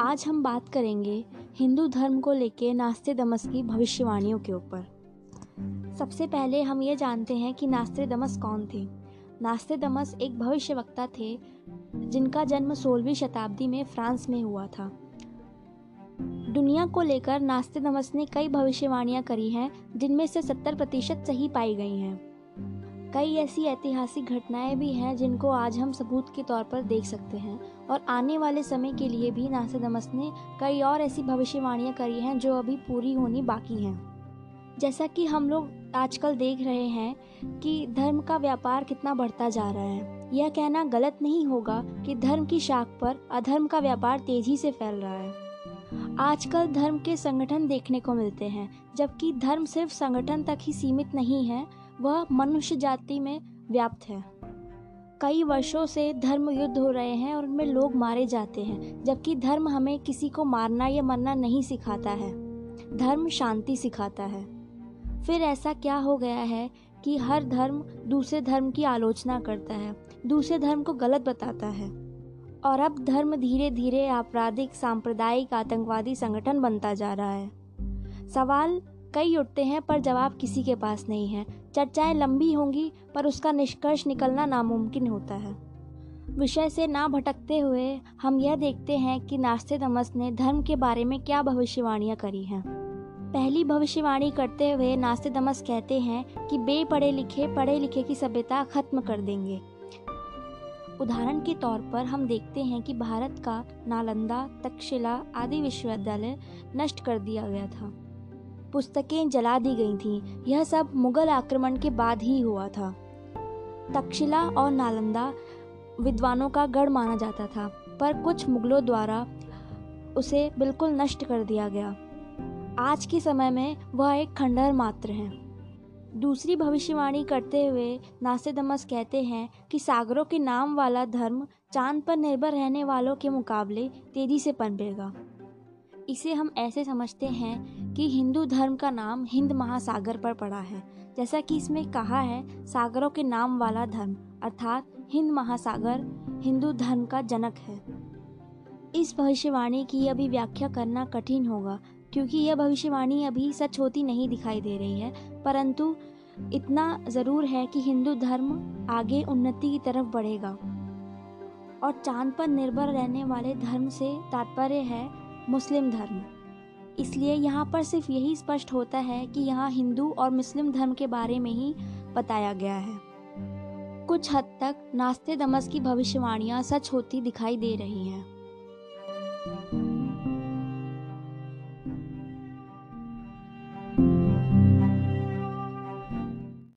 आज हम बात करेंगे हिंदू धर्म को लेके दमस की भविष्यवाणियों के ऊपर। सबसे पहले हम ये जानते हैं कि नास्ते दमस कौन थे। नास्ते दमस एक भविष्यवक्ता थे, जिनका जन्म 16वीं शताब्दी में फ्रांस में हुआ था। दुनिया को लेकर नास्ते दमस ने कई भविष्यवाणियाँ करी हैं, जिनमें से 70 प्रतिशत सही पाई गई हैं। कई ऐसी ऐतिहासिक घटनाएँ भी हैं जिनको आज हम सबूत के तौर पर देख सकते हैं और आने वाले समय के लिए भी नासदमस ने कई और ऐसी भविष्यवाणियाँ करी हैं जो अभी पूरी होनी बाकी हैं। जैसा कि हम लोग आजकल देख रहे हैं कि धर्म का व्यापार कितना बढ़ता जा रहा है। यह कहना गलत नहीं होगा कि धर्म की शाख पर अधर्म का व्यापार तेज़ी से फैल रहा है। आजकल धर्म के संगठन देखने को मिलते हैं, जबकि धर्म सिर्फ़ संगठन तक ही सीमित नहीं है वह मनुष्य जाति में व्याप्त है। कई वर्षों से धर्म युद्ध हो रहे हैं और उनमें लोग मारे जाते हैं, जबकि धर्म हमें किसी को मारना या मरना नहीं सिखाता है। धर्म शांति सिखाता है। फिर ऐसा क्या हो गया है कि हर धर्म दूसरे धर्म की आलोचना करता है, दूसरे धर्म को गलत बताता है और अब धर्म धीरे धीरे आपराधिक, सांप्रदायिक, आतंकवादी संगठन बनता जा रहा है। सवाल कई उठते हैं, पर जवाब किसी के पास नहीं है। चर्चाएँ लंबी होंगी, पर उसका निष्कर्ष निकलना नामुमकिन होता है। विषय से ना भटकते हुए हम यह देखते हैं कि नास्ते दमस ने धर्म के बारे में क्या भविष्यवाणियाँ करी हैं। पहली भविष्यवाणी करते हुए नास्ते दमस कहते हैं कि बे पढ़े लिखे पढ़े लिखे की सभ्यता खत्म कर देंगे। उदाहरण के तौर पर हम देखते हैं कि भारत का नालंदा, तक्षशिला आदि विश्वविद्यालय नष्ट कर दिया गया था। पुस्तकें जला दी गई थीं। यह सब मुगल आक्रमण के बाद ही हुआ था। तक्षशिला और नालंदा विद्वानों का गढ़ माना जाता था, पर कुछ मुगलों द्वारा उसे बिल्कुल नष्ट कर दिया गया। आज के समय में वह एक खंडहर मात्र है। दूसरी भविष्यवाणी करते हुए नासिदमस कहते हैं कि सागरों के नाम वाला धर्म चाँद पर निर्भर रहने वालों के मुकाबले तेज़ी से पनपेगा। इसे हम ऐसे समझते हैं कि हिंदू धर्म का नाम हिंद महासागर पर पड़ा है। जैसा कि इसमें कहा है सागरों के नाम वाला धर्म अर्थात हिंद महासागर हिंदू धर्म का जनक है। इस भविष्यवाणी की अभी व्याख्या करना कठिन होगा क्योंकि यह भविष्यवाणी अभी सच होती नहीं दिखाई दे रही है परंतु इतना ज़रूर है कि हिंदू धर्म आगे उन्नति की तरफ़ बढ़ेगा। और चाँद पर निर्भर रहने वाले धर्म से तात्पर्य है मुस्लिम धर्म। इसलिए यहाँ पर सिर्फ़ यही स्पष्ट होता है कि यहाँ हिंदू और मुस्लिम धर्म के बारे में ही बताया गया है। कुछ हद तक नास्ते दमस की भविष्यवाणियाँ सच होती दिखाई दे रही हैं।